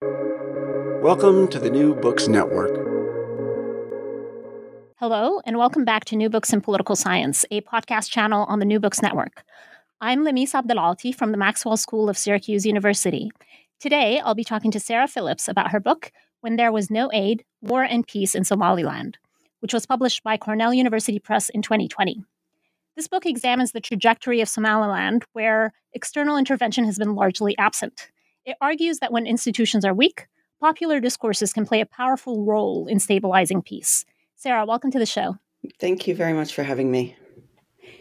Welcome to the New Books Network. Hello, and welcome back to New Books in Political Science, a podcast channel on the New Books Network. I'm Lamis Abdelaaty from the Maxwell School of Syracuse University. Today, I'll be talking to Sarah Phillips about her book, When There Was No Aid War and Peace in Somaliland, which was published by Cornell University Press in 2020. This book examines the trajectory of Somaliland, where external intervention has been largely absent. It argues that when institutions are weak, popular discourses can play a powerful role in stabilizing peace. Sarah, welcome to the show. Thank you very much for having me.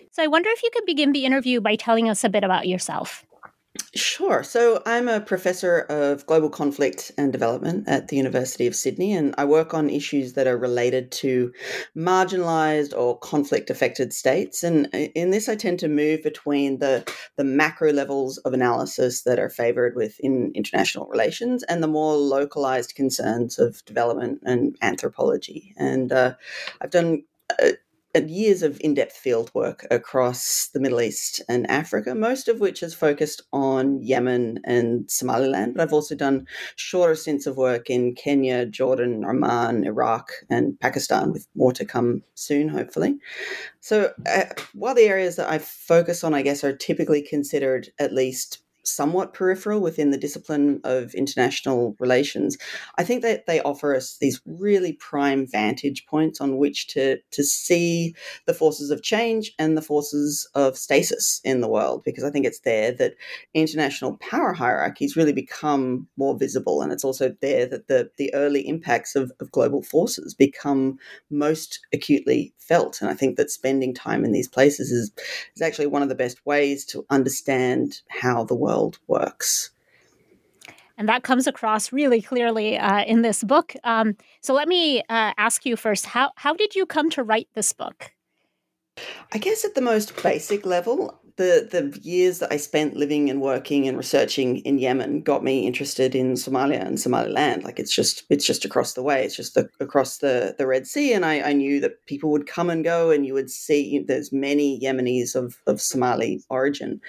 So, I wonder if you could begin the interview by telling us a bit about yourself. Sure. So I'm a professor of global conflict and development at the University of Sydney, and I work on issues that are related to marginalized or conflict affected states. And in this, I tend to move between the, the macro levels of analysis that are favored within international relations and the more localized concerns of development and anthropology. And uh, I've done uh, years of in depth field work across the Middle East and Africa, most of which is focused on Yemen and Somaliland. But I've also done shorter stints of work in Kenya, Jordan, Oman, Iraq, and Pakistan, with more to come soon, hopefully. So, uh, while the areas that I focus on, I guess, are typically considered at least somewhat peripheral within the discipline of international relations, I think that they offer us these really prime vantage points on which to, to see the forces of change and the forces of stasis in the world, because I think it's there that international power hierarchies really become more visible. And it's also there that the, the early impacts of, of global forces become most acutely felt. And I think that spending time in these places is, is actually one of the best ways to understand how the world world works. And that comes across really clearly uh, in this book. Um, so let me uh, ask you first how, how did you come to write this book? I guess at the most basic level, the the years that I spent living and working and researching in Yemen got me interested in Somalia and Somaliland. Like it's just it's just across the way. It's just the, across the the Red Sea, and I, I knew that people would come and go, and you would see there's many Yemenis of of Somali origin.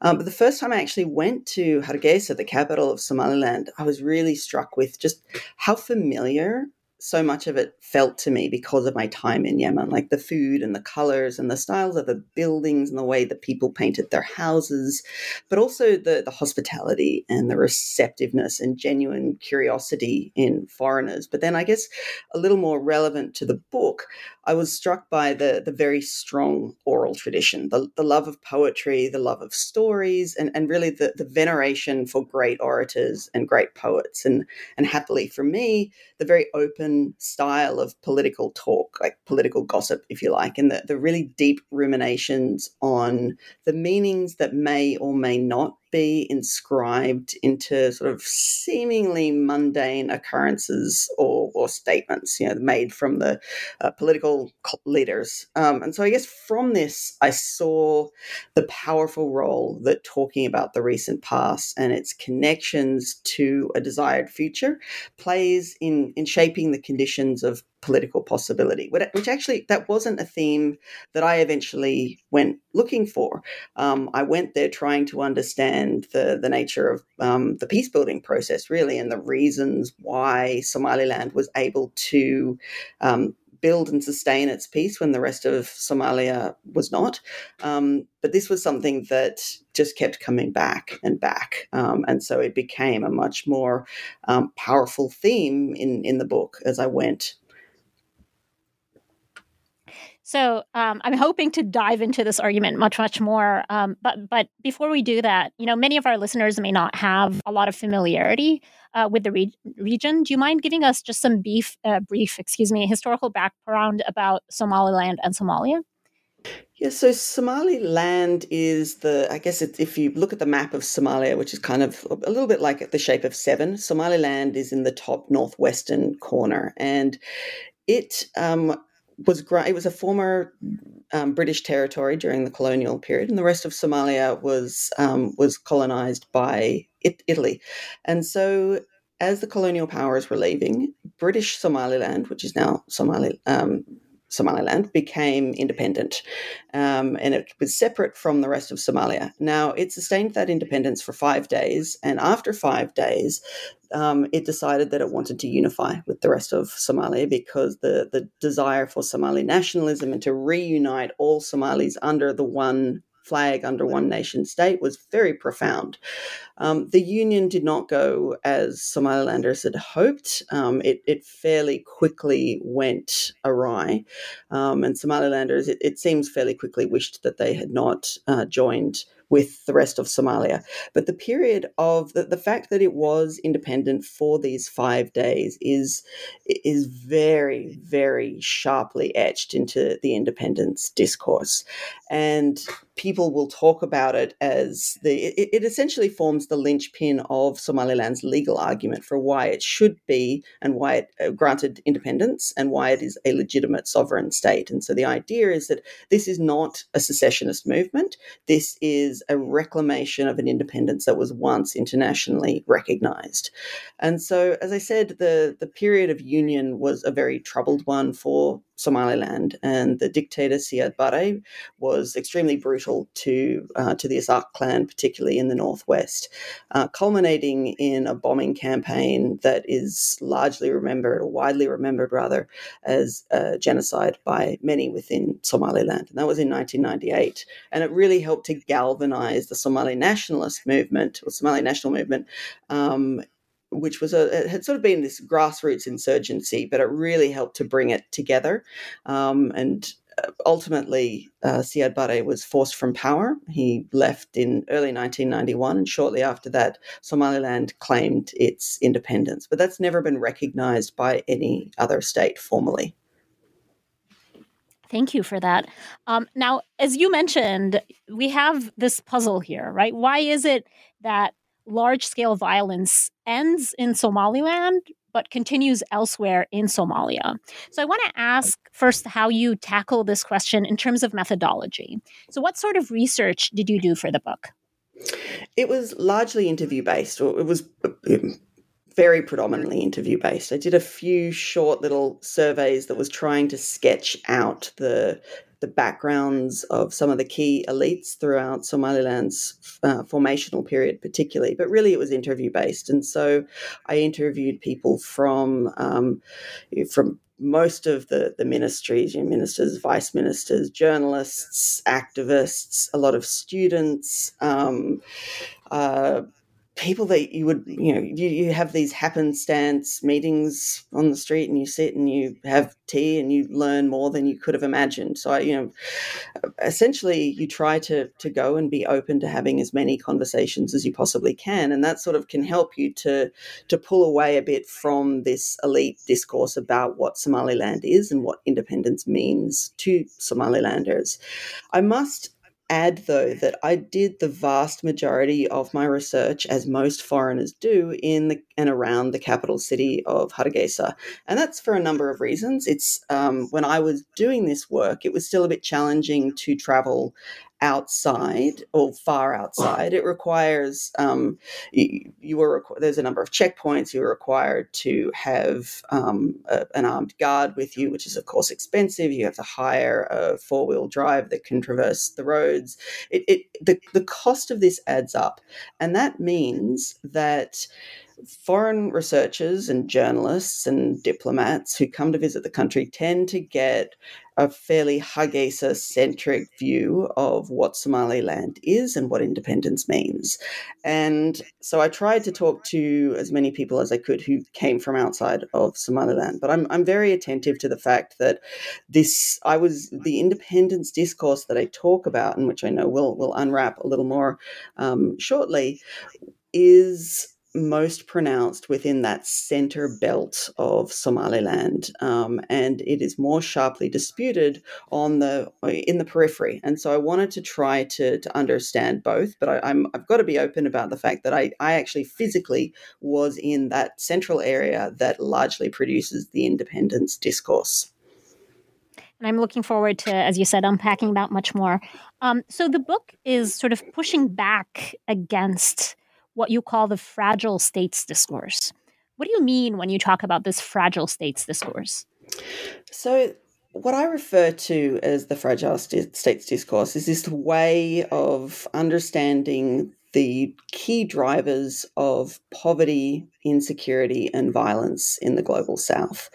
Um, but the first time I actually went to Hargeisa, the capital of Somaliland, I was really struck with just how familiar so much of it felt to me because of my time in Yemen, like the food and the colors and the styles of the buildings and the way that people painted their houses, but also the, the hospitality and the receptiveness and genuine curiosity in foreigners. But then I guess a little more relevant to the book, I was struck by the, the very strong oral tradition, the, the love of poetry, the love of stories, and, and really the, the veneration for great orators and great poets. And, and happily for me, the very open style of political talk, like political gossip, if you like, and the, the really deep ruminations on the meanings that may or may not be inscribed into sort of seemingly mundane occurrences or, or statements, you know, made from the uh, political leaders. Um, and so I guess from this, I saw the powerful role that talking about the recent past and its connections to a desired future plays in, in shaping the conditions of political possibility, which actually that wasn't a theme that I eventually went looking for. Um, I went there trying to understand the the nature of um, the peace building process, really, and the reasons why Somaliland was able to. Um, build and sustain its peace when the rest of Somalia was not. Um, but this was something that just kept coming back and back. Um, and so it became a much more um, powerful theme in, in the book as I went so um, I'm hoping to dive into this argument much, much more. Um, but but before we do that, you know, many of our listeners may not have a lot of familiarity uh, with the re- region. Do you mind giving us just some beef, uh, brief, excuse me, historical background about Somaliland and Somalia? Yeah, so Somaliland is the, I guess it, if you look at the map of Somalia, which is kind of a little bit like the shape of seven, Somaliland is in the top northwestern corner. And it um, was it was a former um, British territory during the colonial period, and the rest of Somalia was um, was colonized by it, Italy, and so as the colonial powers were leaving, British Somaliland, which is now Somali, um, Somaliland became independent um, and it was separate from the rest of Somalia. Now, it sustained that independence for five days, and after five days, um, it decided that it wanted to unify with the rest of Somalia because the, the desire for Somali nationalism and to reunite all Somalis under the one flag under one nation state was very profound. Um, the union did not go as Somalilanders had hoped. Um, it, it, fairly quickly went awry. Um, and Somalilanders, it, it, seems, fairly quickly wished that they had not uh, joined with the rest of Somalia. But the period of the, the fact that it was independent for these five days is is very, very sharply etched into the independence discourse. And people will talk about it as the it, it, essentially forms the linchpin of Somaliland's legal argument for why it should be and why it uh, granted independence and why it is a legitimate sovereign state. And so the idea is that this is not a secessionist movement. This is a reclamation of an independence that was once internationally recognized. And so, as I said, the the period of union was a very troubled one for Somaliland, and the dictator Siad Barre was extremely brutal to uh, to the Isaaq clan, particularly in the northwest, uh, culminating in a bombing campaign that is largely remembered, or widely remembered rather, as a genocide by many within Somaliland, and that was in 1998, and it really helped to galvanize the Somali nationalist movement or Somali national movement um, which was a it had sort of been this grassroots insurgency, but it really helped to bring it together. Um, and uh, ultimately, uh, Siad Barre was forced from power. He left in early 1991, and shortly after that, Somaliland claimed its independence. But that's never been recognized by any other state formally. Thank you for that. Um, now, as you mentioned, we have this puzzle here, right? Why is it that large scale violence ends in Somaliland but continues elsewhere in Somalia. So I want to ask first how you tackle this question in terms of methodology. So, what sort of research did you do for the book? It was largely interview based, or it was um, very predominantly interview based. I did a few short little surveys that was trying to sketch out the the backgrounds of some of the key elites throughout Somaliland's uh, formational period, particularly. But really, it was interview based, and so I interviewed people from um, from most of the, the ministries, you know, ministers, vice ministers, journalists, activists, a lot of students, um, uh, people that you would you know you, you have these happenstance meetings on the street and you sit and you have tea and you learn more than you could have imagined. So I, you know essentially you try to to go and be open to having as many conversations as you possibly can and that sort of can help you to to pull away a bit from this elite discourse about what somaliland is and what independence means to somalilanders. I must add, though, that I did the vast majority of my research, as most foreigners do, in the, and around the capital city of Hargeisa. And that's for a number of reasons. It's um, when I was doing this work, it was still a bit challenging to travel outside or far outside. It requires um, you, you were there's a number of checkpoints. You're required to have um, a, an armed guard with you, which is of course expensive. You have to hire a four wheel drive that can traverse the roads. It, it the the cost of this adds up, and that means that foreign researchers and journalists and diplomats who come to visit the country tend to get a fairly Hargeisa centric view of what Somaliland is and what independence means. And so I tried to talk to as many people as I could who came from outside of Somaliland. But I'm, I'm very attentive to the fact that this, I was, the independence discourse that I talk about, and which I know we'll, we'll unwrap a little more um, shortly, is most pronounced within that center belt of Somaliland, um, and it is more sharply disputed on the in the periphery. And so I wanted to try to to understand both, but I, am I've got to be open about the fact that I I actually physically was in that central area that largely produces the independence discourse. And I'm looking forward to, as you said, unpacking that much more. Um, so the book is sort of pushing back against what you call the fragile states discourse. What do you mean when you talk about this fragile states discourse? So, what I refer to as the fragile states discourse is this way of understanding the key drivers of poverty, insecurity, and violence in the global south.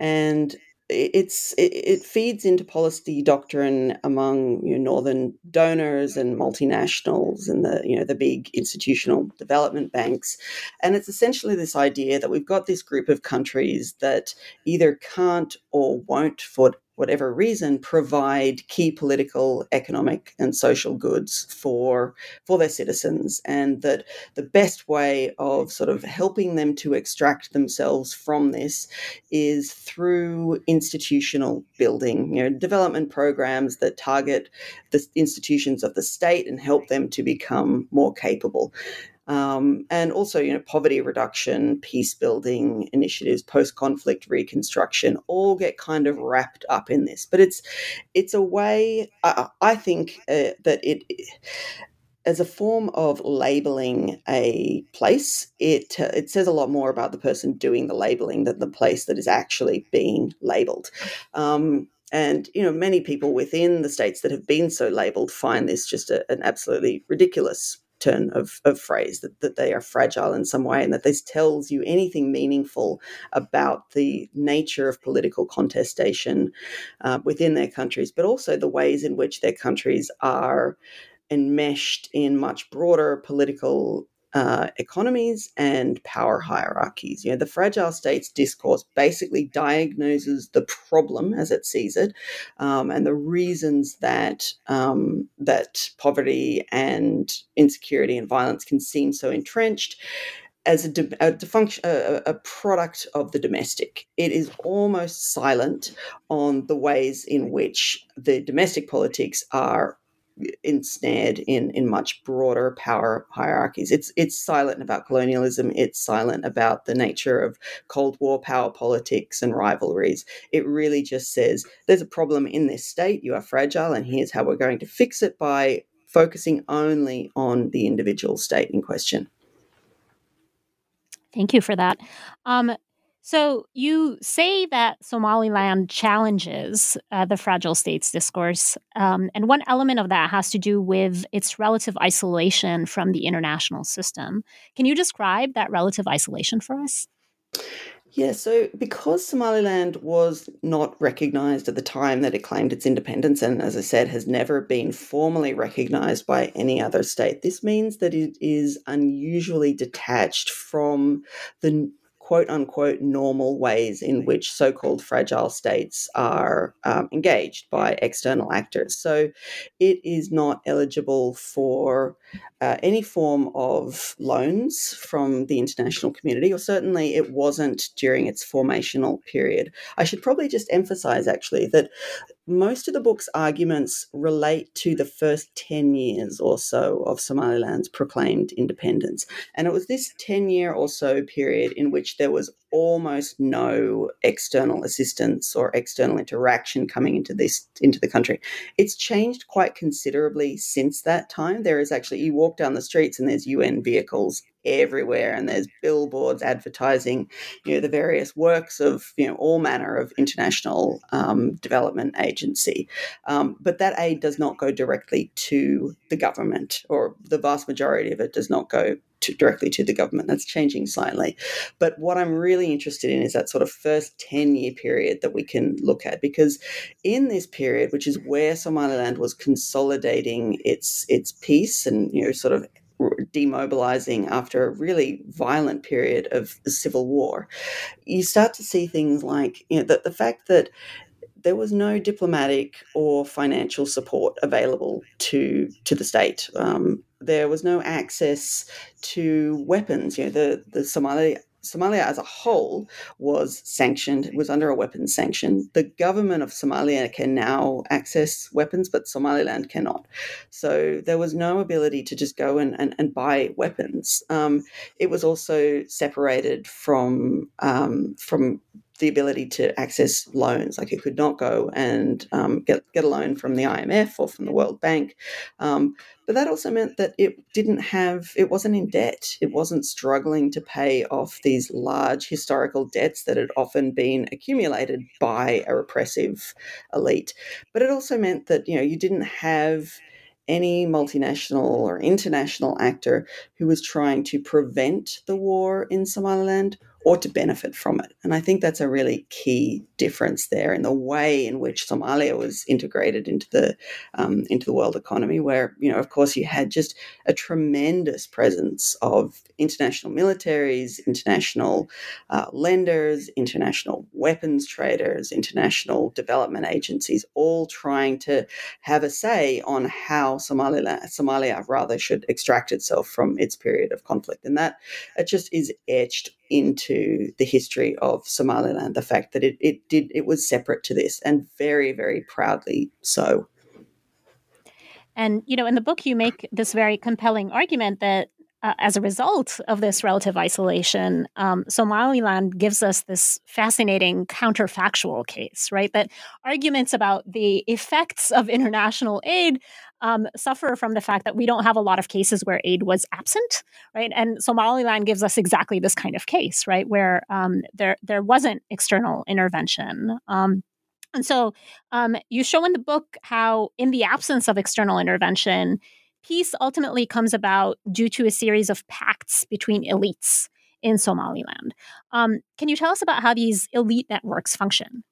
And it's it, it, feeds into policy doctrine among you know, northern donors and multinationals and the you know the big institutional development banks. And it's essentially this idea that we've got this group of countries that either can't or won't for whatever reason, provide key political, economic, and social goods for for their citizens, and that the best way of sort of helping them to extract themselves from this is through institutional building, you know, development programs that target the institutions of the state and help them to become more capable um, and also you know poverty reduction peace building initiatives post conflict reconstruction all get kind of wrapped up in this but it's it's a way i, I think uh, that it as a form of labeling a place, it uh, it says a lot more about the person doing the labeling than the place that is actually being labeled. Um, and you know, many people within the states that have been so labeled find this just a, an absolutely ridiculous turn of, of phrase that, that they are fragile in some way and that this tells you anything meaningful about the nature of political contestation uh, within their countries, but also the ways in which their countries are enmeshed in much broader political uh, economies and power hierarchies. You know, the fragile states discourse basically diagnoses the problem as it sees it, um, and the reasons that um, that poverty and insecurity and violence can seem so entrenched. As a, a, a, a product of the domestic, it is almost silent on the ways in which the domestic politics are ensnared in in much broader power hierarchies. It's it's silent about colonialism. It's silent about the nature of Cold War power politics and rivalries. It really just says there's a problem in this state. You are fragile, and here's how we're going to fix it by focusing only on the individual state in question. Thank you for that. Um, so you say that Somaliland challenges uh, the fragile states discourse, um, and one element of that has to do with its relative isolation from the international system. Can you describe that relative isolation for us? Yeah, so because Somaliland was not recognized at the time that it claimed its independence, and as I said, has never been formally recognized by any other state, this means that it is unusually detached from the quote unquote normal ways in which so called fragile states are um, engaged by external actors. So it is not eligible for uh, any form of loans from the international community, or certainly it wasn't during its formational period. I should probably just emphasize actually that most of the book's arguments relate to the first 10 years or so of Somaliland's proclaimed independence. And it was this 10 year or so period in which there was almost no external assistance or external interaction coming into this into the country. It's changed quite considerably since that time. There is actually you walk down the streets and there's UN vehicles everywhere and there's billboards advertising you know the various works of you know all manner of international um, development agency um, but that aid does not go directly to the government or the vast majority of it does not go to, directly to the government. That's changing slightly. But what I'm really interested in is that sort of first 10 year period that we can look at, because in this period, which is where Somaliland was consolidating its its peace and you know sort of demobilizing after a really violent period of civil war, you start to see things like you know that the fact that there was no diplomatic or financial support available to to the state. Um, there was no access to weapons. You know, the the Somali Somalia as a whole was sanctioned, was under a weapons sanction. The government of Somalia can now access weapons, but Somaliland cannot. So there was no ability to just go and, and, and buy weapons. Um, it was also separated from um, from the ability to access loans. Like it could not go and um, get get a loan from the IMF or from the World Bank. Um, but that also meant that it didn't have, it wasn't in debt. It wasn't struggling to pay off these large historical debts that had often been accumulated by a repressive elite. But it also meant that you know you didn't have any multinational or international actor who was trying to prevent the war in Somaliland or to benefit from it. And I think that's a really key difference there in the way in which Somalia was integrated into the um, into the world economy, where you know, of course, you had just a tremendous presence of international militaries, international uh, lenders, international weapons traders, international development agencies, all trying to have a say on how Somalia, Somalia rather should extract itself from its period of conflict, and that it just is etched into the history of Somaliland, the fact that it, it did it was separate to this and very, very proudly so. And you know, in the book you make this very compelling argument that uh, as a result of this relative isolation, um, Somaliland gives us this fascinating counterfactual case, right? That arguments about the effects of international aid um, suffer from the fact that we don't have a lot of cases where aid was absent, right? And Somaliland gives us exactly this kind of case, right, where um, there there wasn't external intervention. Um, and so um, you show in the book how, in the absence of external intervention, peace ultimately comes about due to a series of pacts between elites in Somaliland. Um, can you tell us about how these elite networks function?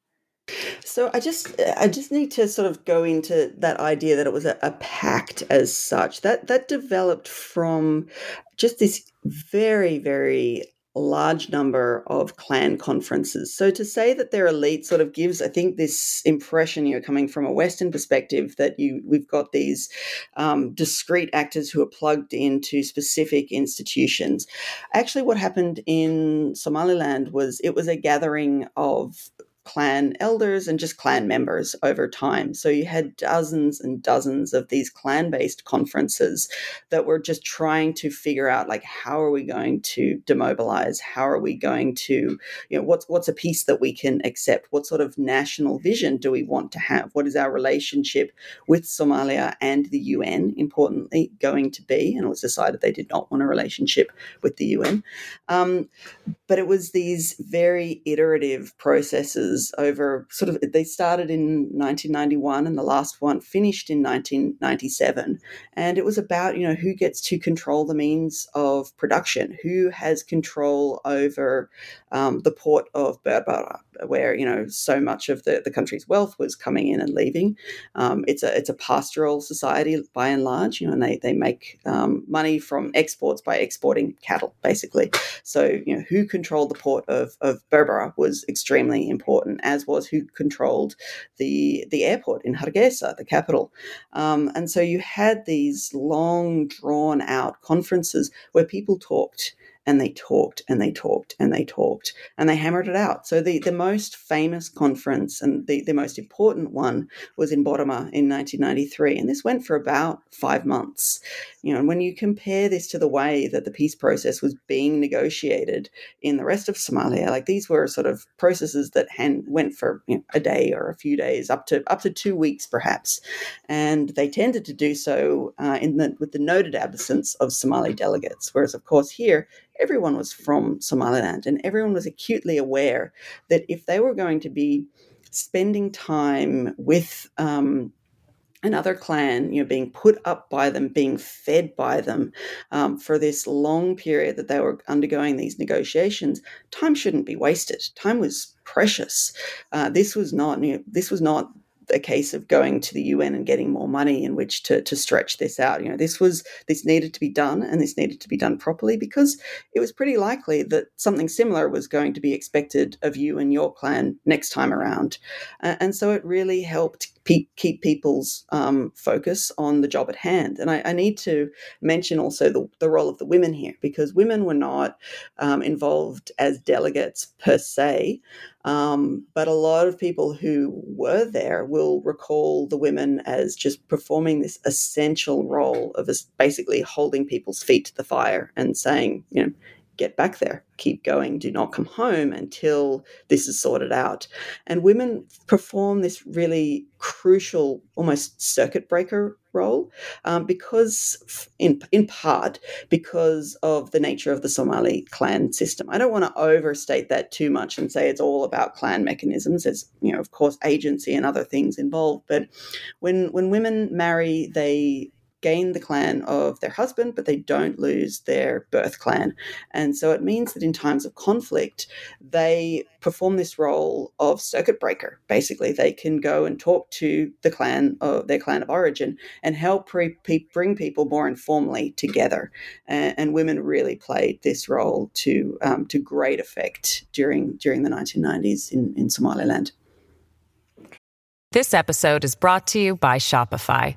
So I just I just need to sort of go into that idea that it was a, a pact as such. That that developed from just this very very large number of clan conferences. So to say that they're elite sort of gives, I think, this impression you know coming from a Western perspective that you we've got these um, discrete actors who are plugged into specific institutions. Actually, what happened in Somaliland was it was a gathering of clan elders and just clan members over time. So you had dozens and dozens of these clan based conferences that were just trying to figure out like how are we going to demobilize? How are we going to, you know, what's what's a peace that we can accept? What sort of national vision do we want to have? What is our relationship with Somalia and the UN, importantly, going to be? And it was decided they did not want a relationship with the UN. Um, but it was these very iterative processes over sort of they started in 1991 and the last one finished in 1997 and it was about you know who gets to control the means of production who has control over um, the port of Berbera where you know so much of the, the country's wealth was coming in and leaving. Um, it's a it's a pastoral society by and large, you know, and they they make um, money from exports by exporting cattle, basically. So you know who controlled the port of of Berbera was extremely important, as was who controlled the the airport in Hargeisa, the capital. Um, and so you had these long drawn out conferences where people talked and they talked and they talked and they talked and they hammered it out. So the, the most famous conference and the, the most important one was in Borama in 1993. And this went for about five months. You know, and when you compare this to the way that the peace process was being negotiated in the rest of Somalia, like these were sort of processes that hand, went for you know, a day or a few days, up to up to two weeks perhaps, and they tended to do so uh, in the with the noted absence of Somali delegates. Whereas, of course, here everyone was from Somaliland and everyone was acutely aware that if they were going to be spending time with um, another clan, you know, being put up by them, being fed by them um, for this long period that they were undergoing these negotiations, time shouldn't be wasted. Time was precious. Uh, this was not you know, this was not a case of going to the UN and getting more money in which to, to stretch this out. You know, this was this needed to be done and this needed to be done properly because it was pretty likely that something similar was going to be expected of you and your clan next time around. Uh, and so it really helped keep people's um, focus on the job at hand. And I, I need to mention also the, the, role of the women here because women were not um, involved as delegates per se, um, but a lot of people who were there will recall the women as just performing this essential role of basically holding people's feet to the fire and saying, you know, get back there, keep going, do not come home until this is sorted out. And women perform this really crucial, almost circuit breaker role um, because, in, in part, because of the nature of the Somali clan system. I don't want to overstate that too much and say it's all about clan mechanisms. There's, you know, of course, agency and other things involved. But when when women marry, they gain the clan of their husband, but they don't lose their birth clan. And so it means that in times of conflict, they perform this role of circuit breaker. Basically, they can go and talk to the clan of their clan of origin and help pre- bring people more informally together. And, and, women really played this role to um, to great effect during during the 1990s in, in Somaliland. This episode is brought to you by Shopify.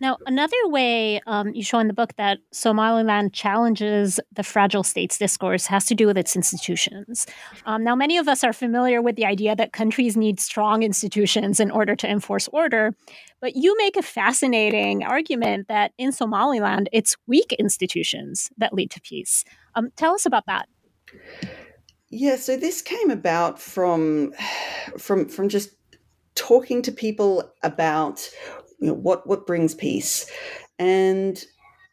Now, another way um, you show in the book that Somaliland challenges the fragile states discourse has to do with its institutions. Um, now, many of us are familiar with the idea that countries need strong institutions in order to enforce order, but you make a fascinating argument that in Somaliland, it's weak institutions that lead to peace. Um, tell us about that. Yeah, so this came about from from from just talking to people about you know, what what brings peace, and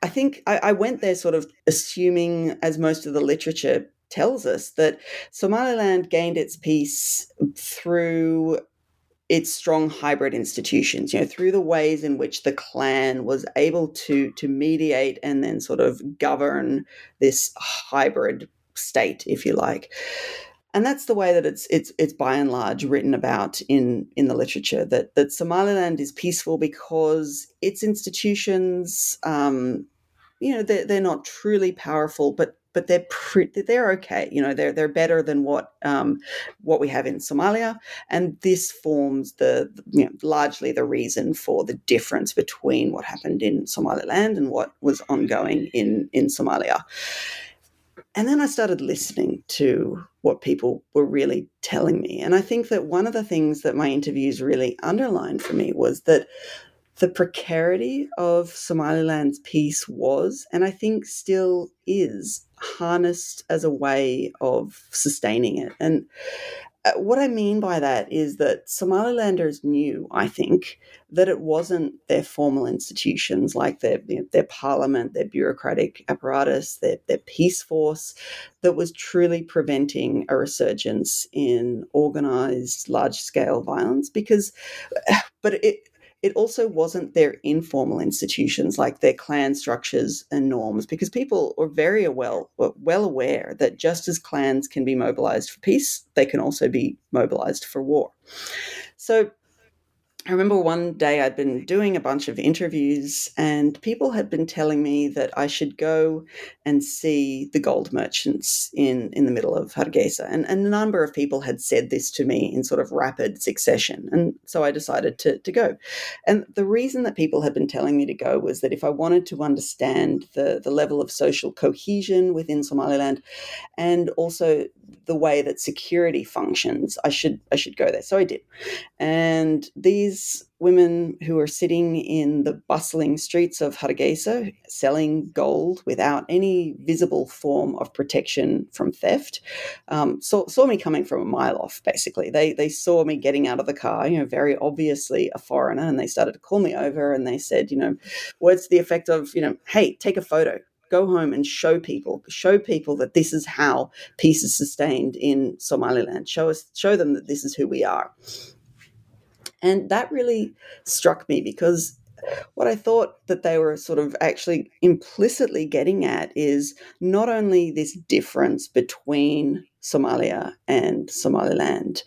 I think I, I went there sort of assuming, as most of the literature tells us, that Somaliland gained its peace through its strong hybrid institutions, you know, through the ways in which the clan was able to to mediate and then sort of govern this hybrid state, if you like and that's the way that it's it's it's by and large written about in in the literature that that Somaliland is peaceful because its institutions, um, you know, they're, they're not truly powerful, but but they're pre- they're okay. You know, they're they're better than what um, what we have in Somalia, and this forms the you know largely the reason for the difference between what happened in Somaliland and what was ongoing in in Somalia. And then I started listening to what people were really telling me. And I think that one of the things that my interviews really underlined for me was that the precarity of Somaliland's peace was, and I think still is, harnessed as a way of sustaining it. And Uh, what I mean by that is that Somalilanders knew, I think, that it wasn't their formal institutions like their their parliament, their bureaucratic apparatus, their their peace force that was truly preventing a resurgence in organized large scale violence. Because, but it it also wasn't their informal institutions like their clan structures and norms, because people were very well, well aware that just as clans can be mobilized for peace, they can also be mobilized for war. So I remember one day I'd been doing a bunch of interviews, and people had been telling me that I should go and see the gold merchants in, in the middle of Hargeisa. And, and a number of people had said this to me in sort of rapid succession. And so I decided to, to go. And the reason that people had been telling me to go was that if I wanted to understand the, the level of social cohesion within Somaliland and also the way that security functions, I should I should go there. So I did. And these women who are sitting in the bustling streets of Hargeisa selling gold without any visible form of protection from theft um, saw, saw me coming from a mile off, basically. They, they saw me getting out of the car, you know, very obviously a foreigner, and they started to call me over and they said, you know, words to the effect of, you know, hey, take a photo go home and show people, show people that this is how peace is sustained in Somaliland. Show us, show them that this is who we are. And that really struck me because what I thought that they were sort of actually implicitly getting at is not only this difference between Somalia and Somaliland,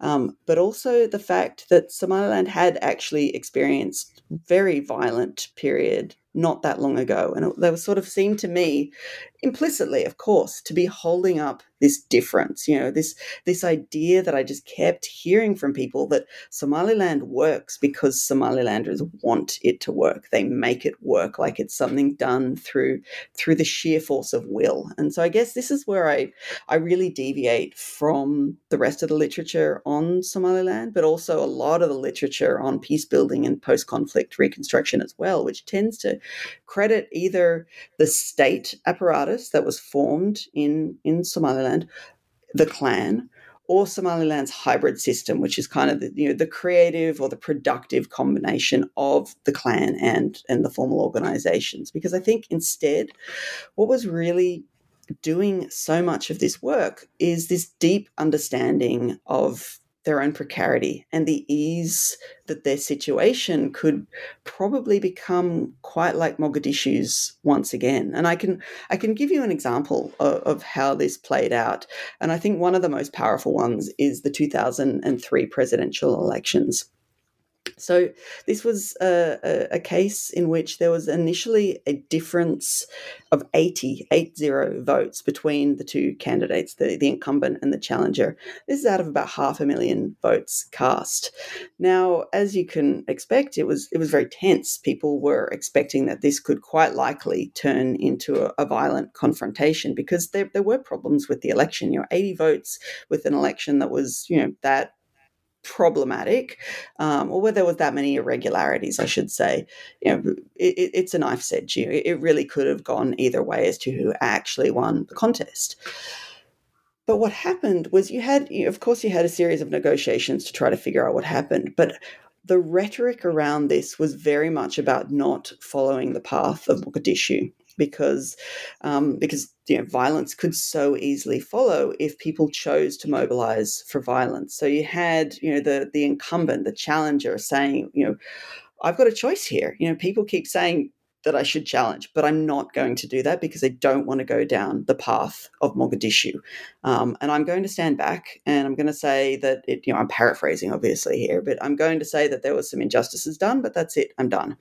um, but also the fact that Somaliland had actually experienced very violent period not that long ago, and they were sort of seemed to me implicitly, of course, to be holding up this difference, you know, this this idea that I just kept hearing from people that Somaliland works because Somalilanders want it to work. They make it work like it's something done through through the sheer force of will. And so I guess this is where I I really deviate from the rest of the literature on Somaliland, but also a lot of the literature on peace building and post-conflict reconstruction as well, which tends to credit either the state apparatus that was formed in, in Somaliland, the clan, or Somaliland's hybrid system, which is kind of the, you know the creative or the productive combination of the clan and and the formal organizations. Because I think instead, what was really doing so much of this work is this deep understanding of their own precarity and the ease that their situation could probably become quite like Mogadishu's once again. And I can I can give you an example of, of how this played out. And I think one of the most powerful ones is the 2003 presidential elections. So this was a, a, case in which there was initially a difference of 80, 80 votes between the two candidates, the, the incumbent and the challenger. This is out of about half a million votes cast. Now, as you can expect, it was it was very tense. People were expecting that this could quite likely turn into a, a violent confrontation because there, there were problems with the election. You know, 80 votes with an election that was, you know, that problematic, um, or where there was that many irregularities, I should say. You know, it, it's a knife's edge. It really could have gone either way as to who actually won the contest. But what happened was you had, of course, you had a series of negotiations to try to figure out what happened, but the rhetoric around this was very much about not following the path of Mogadishu because um, because you know violence could so easily follow if people chose to mobilize for violence. So you had you know the the incumbent, the challenger, saying you know I've got a choice here. You know people keep saying that I should challenge, but I'm not going to do that because I don't want to go down the path of Mogadishu. Um, and I'm going to stand back and I'm going to say that it, you know, I'm paraphrasing obviously here, but I'm going to say that there was some injustices done, but that's it. I'm done.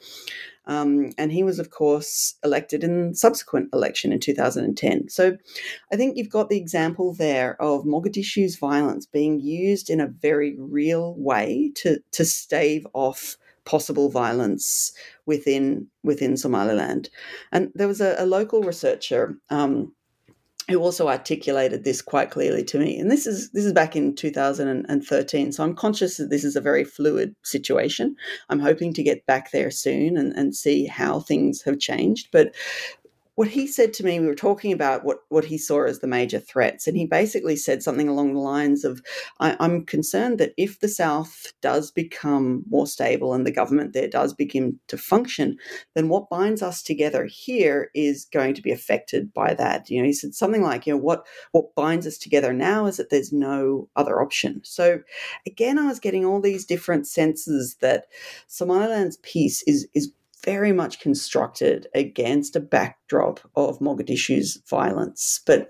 Um, and he was, of course, elected in subsequent election in 2010. So I think you've got the example there of Mogadishu's violence being used in a very real way to, to stave off possible violence within within Somaliland. And there was a, a local researcher um, who also articulated this quite clearly to me. And this is this is back in 2013. So I'm conscious that this is a very fluid situation. I'm hoping to get back there soon and, and see how things have changed. But what he said to me, we were talking about what, what he saw as the major threats, and he basically said something along the lines of I, am concerned that if the South does become more stable and the government there does begin to function, then what binds us together here is going to be affected by that. You know, he said something like, you know, what what binds us together now is that there's no other option. So again, I was getting all these different senses that Somaliland's peace is is very much constructed against a backdrop of Mogadishu's violence. But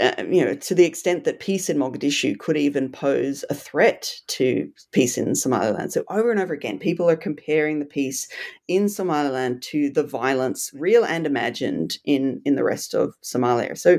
uh, you know, to the extent that peace in Mogadishu could even pose a threat to peace in Somaliland. So over and over again, people are comparing the peace in Somaliland to the violence, real and imagined, in in the rest of Somalia. So,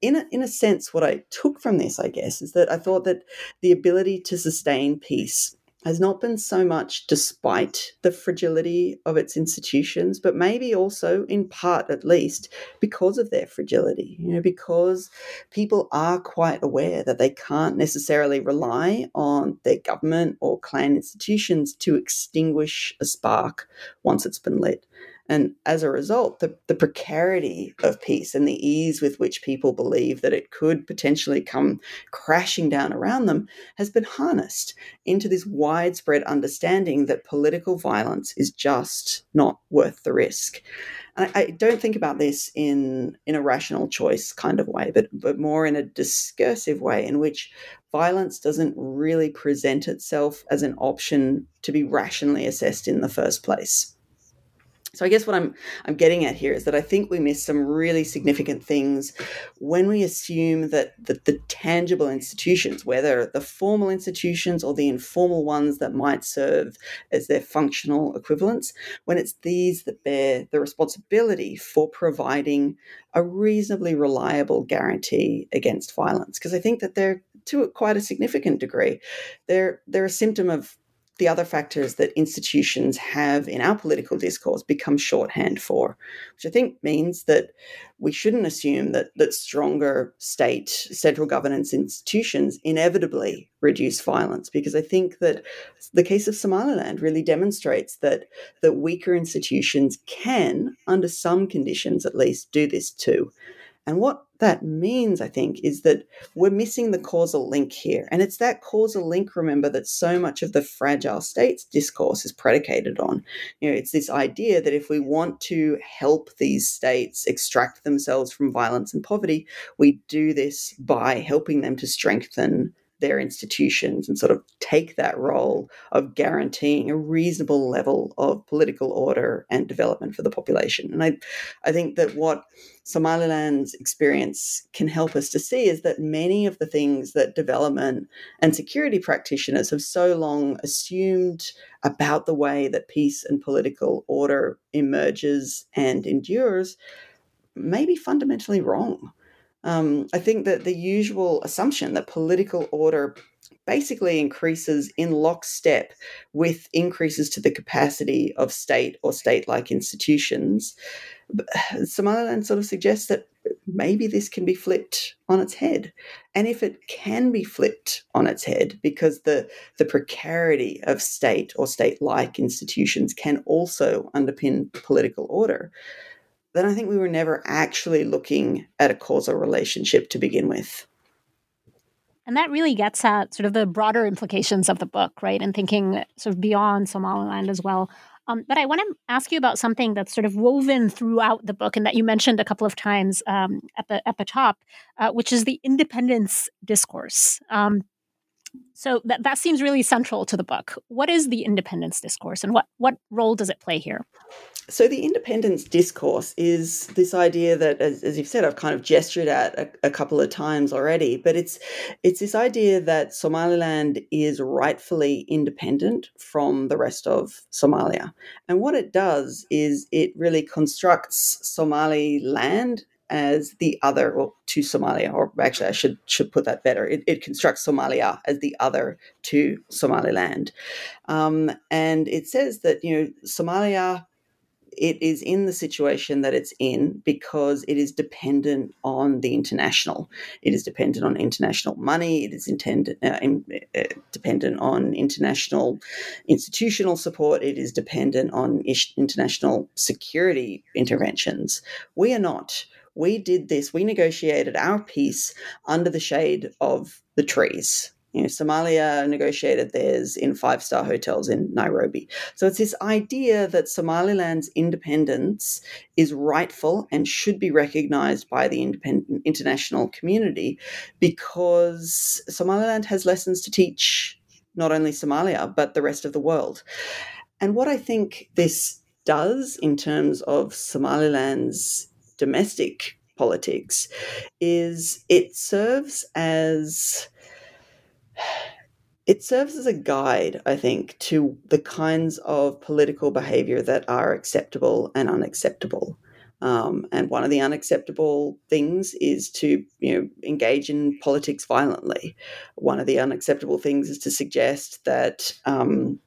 in a, in a sense, what I took from this, I guess, is that I thought that the ability to sustain peace has not been so much despite the fragility of its institutions, but maybe also in part at least because of their fragility, you know, because people are quite aware that they can't necessarily rely on their government or clan institutions to extinguish a spark once it's been lit. And as a result, the, the precarity of peace and the ease with which people believe that it could potentially come crashing down around them has been harnessed into this widespread understanding that political violence is just not worth the risk. I, I don't think about this in in a rational choice kind of way, but but more in a discursive way in which violence doesn't really present itself as an option to be rationally assessed in the first place. So I guess what I'm I'm getting at here is that I think we miss some really significant things when we assume that the, the tangible institutions, whether the formal institutions or the informal ones that might serve as their functional equivalents, when it's these that bear the responsibility for providing a reasonably reliable guarantee against violence. Because I think that they're to quite a significant degree, they're they're a symptom of the other factors that institutions have in our political discourse become shorthand for, which I think means that we shouldn't assume that that stronger state central governance institutions inevitably reduce violence, because I think that the case of Somaliland really demonstrates that that weaker institutions can, under some conditions at least, do this too. And what that means, I think, is that we're missing the causal link here. And it's that causal link, remember, that so much of the fragile states discourse is predicated on. You know, it's this idea that if we want to help these states extract themselves from violence and poverty, we do this by helping them to strengthen their institutions and sort of take that role of guaranteeing a reasonable level of political order and development for the population. And I, I think that what Somaliland's experience can help us to see is that many of the things that development and security practitioners have so long assumed about the way that peace and political order emerges and endures may be fundamentally wrong. Um, I think that the usual assumption that political order basically increases in lockstep with increases to the capacity of state or state like institutions. Somaliland sort of suggests that maybe this can be flipped on its head. And if it can be flipped on its head, because the, the precarity of state or state like institutions can also underpin political order, then I think we were never actually looking at a causal relationship to begin with. And that really gets at sort of the broader implications of the book, right? And thinking sort of beyond Somaliland as well. Um, but I want to ask you about something that's sort of woven throughout the book, and that you mentioned a couple of times um, at the at the top, uh, which is the independence discourse. Um, so that that seems really central to the book. What is the independence discourse, and what what role does it play here? So, the independence discourse is this idea that, as, as you've said, I've kind of gestured at a, a, couple of times already, but it's it's this idea that Somaliland is rightfully independent from the rest of Somalia, and what it does is it really constructs Somaliland as the other well, to Somalia, or actually I should should put that better. It, it constructs Somalia as the other to Somaliland, um, and it says that you know Somalia it is in the situation that it's in because it is dependent on the international. It is dependent on international money. It is intended, uh, in, uh, dependent on international institutional support. It is dependent on ish, international security interventions. We are not. We did this. We negotiated our peace under the shade of the trees you know, Somalia negotiated theirs in five star hotels in Nairobi. So it's this idea that Somaliland's independence is rightful and should be recognized by the independent international community because Somaliland has lessons to teach not only Somalia, but the rest of the world. And what I think this does in terms of Somaliland's domestic politics is it serves as it serves as a guide, I think, to the kinds of political behavior that are acceptable and unacceptable. Um, and one of the unacceptable things is to you know engage in politics violently. One of the unacceptable things is to suggest that um,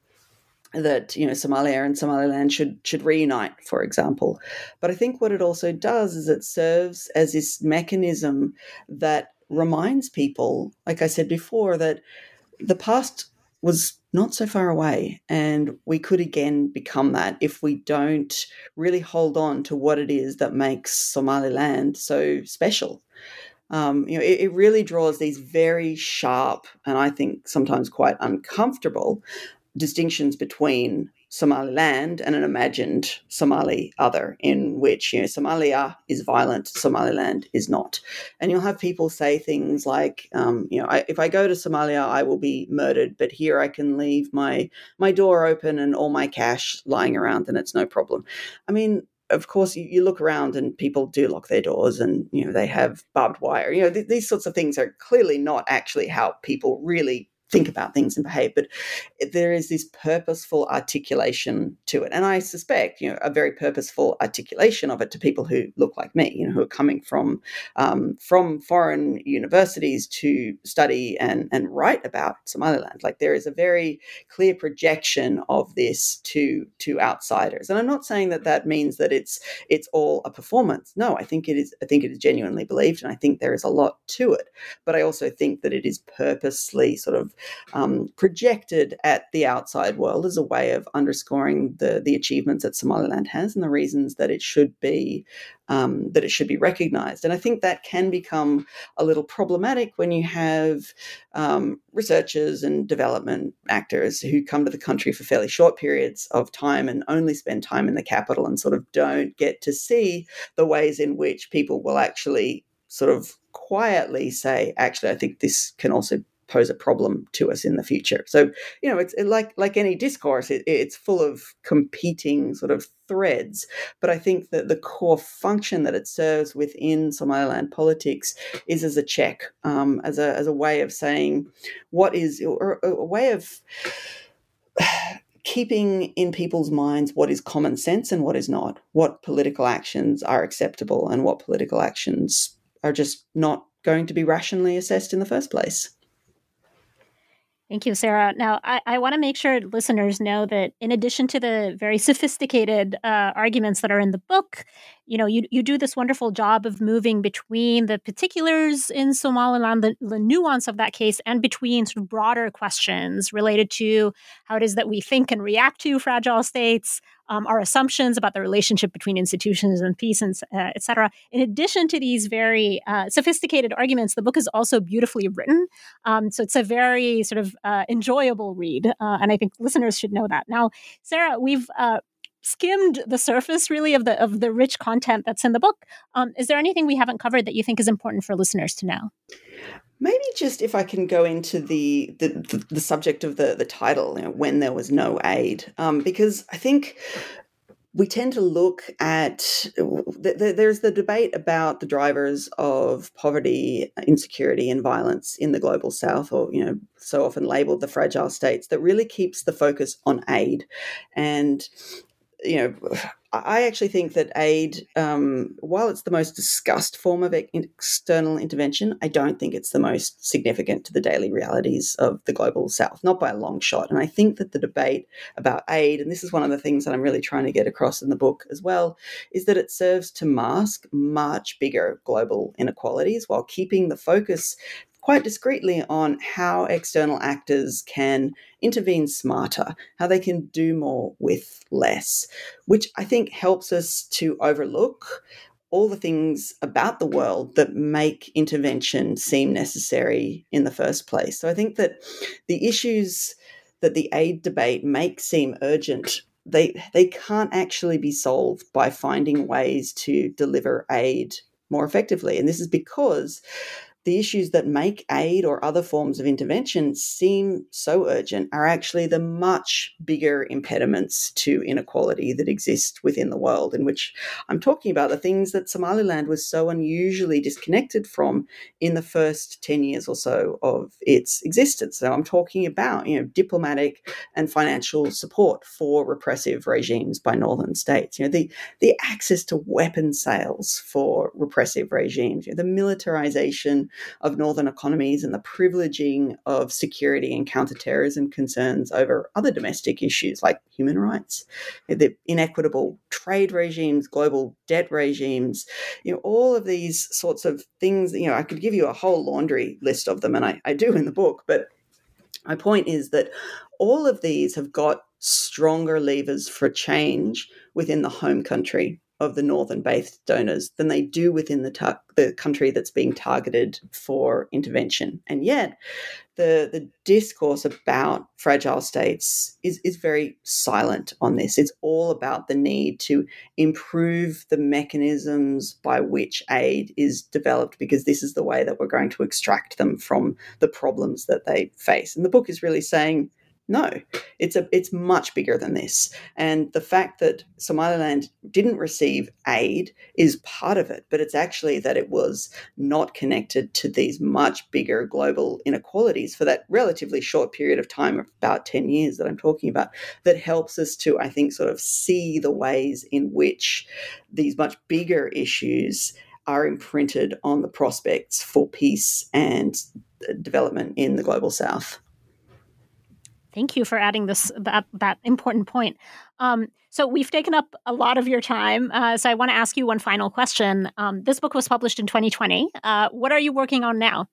that you know Somalia and Somaliland should should reunite, for example. But I think what it also does is it serves as this mechanism that reminds people, like I said before, that the past was not so far away. And we could again become that if we don't really hold on to what it is that makes Somaliland so special. Um, you know, it, it, really draws these very sharp and I think sometimes quite uncomfortable distinctions between Somaliland and an imagined Somali other, in which you know Somalia is violent, Somaliland is not, and you'll have people say things like, um, you know, I, if I go to Somalia, I will be murdered, but here I can leave my my door open and all my cash lying around, and it's no problem. I mean, of course, you, you, look around and people do lock their doors and, you know, they have barbed wire. You know, th- these sorts of things are clearly not actually how people really think about things and behave, but there is this purposeful articulation to it. And I suspect, you know, a very purposeful articulation of it to people who look like me, you know, who are coming from um, from foreign universities to study and and write about Somaliland. Like there is a very clear projection of this to to outsiders. And I'm not saying that that means that it's it's all a performance. No, I think it is. I think it is genuinely believed, and I think there is a lot to it. But I also think that it is purposely sort of um, projected at the outside world as a way of underscoring the the achievements that Somaliland has and the reasons that it should be um, that it should be recognised. And I think that can become a little problematic when you have um, researchers and development actors who come to the country for fairly short periods of time and only spend time in the capital and sort of don't get to see the ways in which people will actually sort of quietly say, actually, I think this can also pose a problem to us in the future. So, you know, it's like like any discourse, it, it's full of competing sort of threads. But I think that the core function that it serves within Somaliland politics is as a check, um, as a as a way of saying what is or a way of keeping in people's minds what is common sense and what is not, what political actions are acceptable and what political actions are just not going to be rationally assessed in the first place. Thank you, Sarah. Now, I, I want to make sure listeners know that in addition to the very sophisticated uh, arguments that are in the book, you know, you, you do this wonderful job of moving between the particulars in Somaliland, the, the nuance of that case, and between sort of broader questions related to how it is that we think and react to fragile states, um, our assumptions about the relationship between institutions and peace, and uh, et cetera. In addition to these very uh, sophisticated arguments, the book is also beautifully written. Um, so it's a very sort of uh, enjoyable read. Uh, and I think listeners should know that. Now, Sarah, we've uh, skimmed the surface really of the of the rich content that's in the book. Um, is there anything we haven't covered that you think is important for listeners to know? Maybe just if I can go into the the, the, the subject of the the title, you know, when there was no aid, um, because I think we tend to look at there's the debate about the drivers of poverty insecurity and violence in the global south or you know so often labeled the fragile states that really keeps the focus on aid and you know, I actually think that aid, um, while it's the most discussed form of external intervention, I don't think it's the most significant to the daily realities of the global south, not by a long shot. And I think that the debate about aid, and this is one of the things that I'm really trying to get across in the book as well, is that it serves to mask much bigger global inequalities while keeping the focus quite discreetly on how external actors can intervene smarter, how they can do more with less, which I think helps us to overlook all the things about the world that make intervention seem necessary in the first place. So I think that the issues that the aid debate makes seem urgent they they can't actually be solved by finding ways to deliver aid more effectively and this is because the issues that make aid or other forms of intervention seem so urgent are actually the much bigger impediments to inequality that exist within the world, in which I'm talking about the things that Somaliland was so unusually disconnected from in the first 10 years or so of its existence. So I'm talking about, you know, diplomatic and financial support for repressive regimes by northern states, you know, the, the access to weapon sales for repressive regimes, you know, the militarization of northern economies and the privileging of security and counterterrorism concerns over other domestic issues like human rights, the inequitable trade regimes, global debt regimes, you know, all of these sorts of things. You know, I could give you a whole laundry list of them, and I, I do in the book, but My point is that all of these have got stronger levers for change within the home country of the northern based donors than they do within the, ta- the country that's being targeted for intervention. And yet, the, the discourse about fragile states is, is very silent on this. It's all about the need to improve the mechanisms by which aid is developed because this is the way that we're going to extract them from the problems that they face. And the book is really saying, no, it's a it's much bigger than this. And the fact that Somaliland didn't receive aid is part of it, but it's actually that it was not connected to these much bigger global inequalities for that relatively short period of time of about 10 years that I'm talking about that helps us to I think sort of see the ways in which these much bigger issues are imprinted on the prospects for peace and uh, development in the global south. Thank you for adding this that that important point. Um, so we've taken up a lot of your time. Uh, so I want to ask you one final question. Um, this book was published in 2020. Uh, what are you working on now?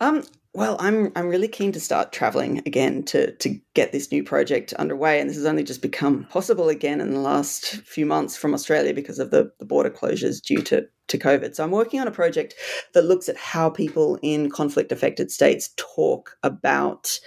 Um, well, I'm I'm really keen to start traveling again to to get this new project underway, and this has only just become possible again in the last few months from Australia because of the, the border closures due to to COVID. So I'm working on a project that looks at how people in conflict affected states talk about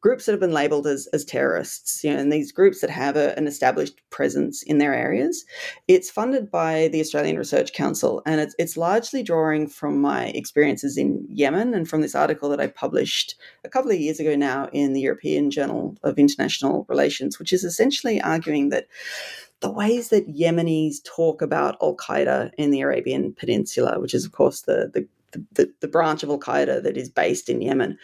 groups that have been labeled as, as terrorists, you know, and these groups that have a, an established presence in their areas. It's funded by the Australian Research Council, and it's, it's largely drawing from my experiences in Yemen and from this article that I published a couple of years ago now in the European Journal of International Relations, which is essentially arguing that the ways that Yemenis talk about Al Qaeda in the Arabian Peninsula, which is, of course, the, the the, the, branch of Al Qaeda that is based in Yemen,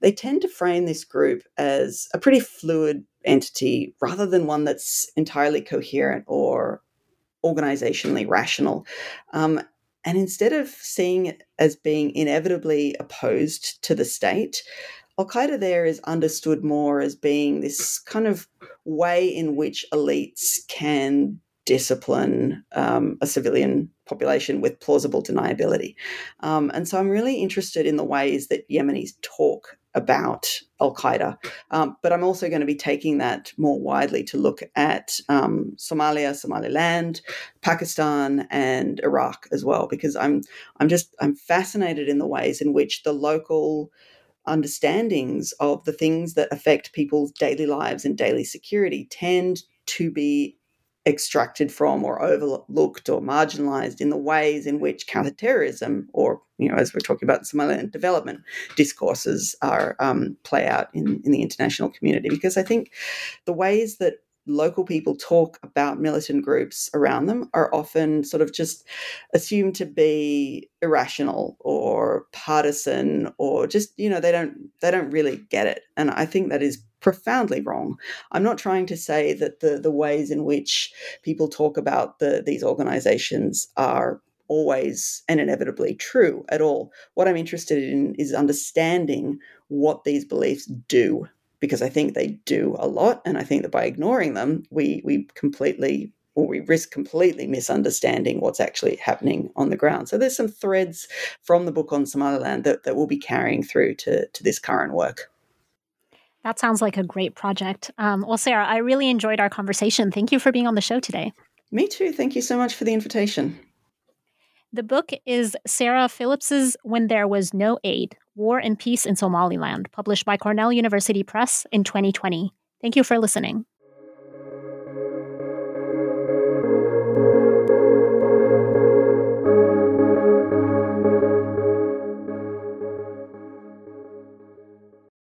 they tend to frame this group as a pretty fluid entity rather than one that's entirely coherent or organizationally rational. Um, and instead of seeing it as being inevitably opposed to the state, Al Qaeda there is understood more as being this kind of way in which elites can discipline um, a civilian population with plausible deniability. Um, and so I'm really interested in the ways that Yemenis talk about Al Qaeda. Um, but I'm also going to be taking that more widely to look at um, Somalia, Somaliland, Pakistan, and Iraq as well, because I'm I'm just I'm fascinated in the ways in which the local understandings of the things that affect people's daily lives and daily security tend to be extracted from or overlooked or marginalized in the ways in which counterterrorism or you know as we're talking about Somaliland development discourses are um, play out in, in the international community. Because I think the ways that local people talk about militant groups around them are often sort of just assumed to be irrational or partisan or just you know they don't they don't really get it. And i think that is profoundly wrong. I'm not trying to say that the the ways in which people talk about the these organizations are always and inevitably true at all. What i'm interested in is understanding what these beliefs do because I think they do a lot. And I think that by ignoring them, we, we completely or we risk completely misunderstanding what's actually happening on the ground. So there's some threads from the book on Somaliland that, that we'll be carrying through to, to this current work. That sounds like a great project. Um, well, Sarah, I really enjoyed our conversation. Thank you for being on the show today. Me too. Thank you so much for the invitation. The book is Sarah Phillips's When There Was No Aid War and Peace in Somaliland, published by Cornell University Press in 2020. Thank you for listening.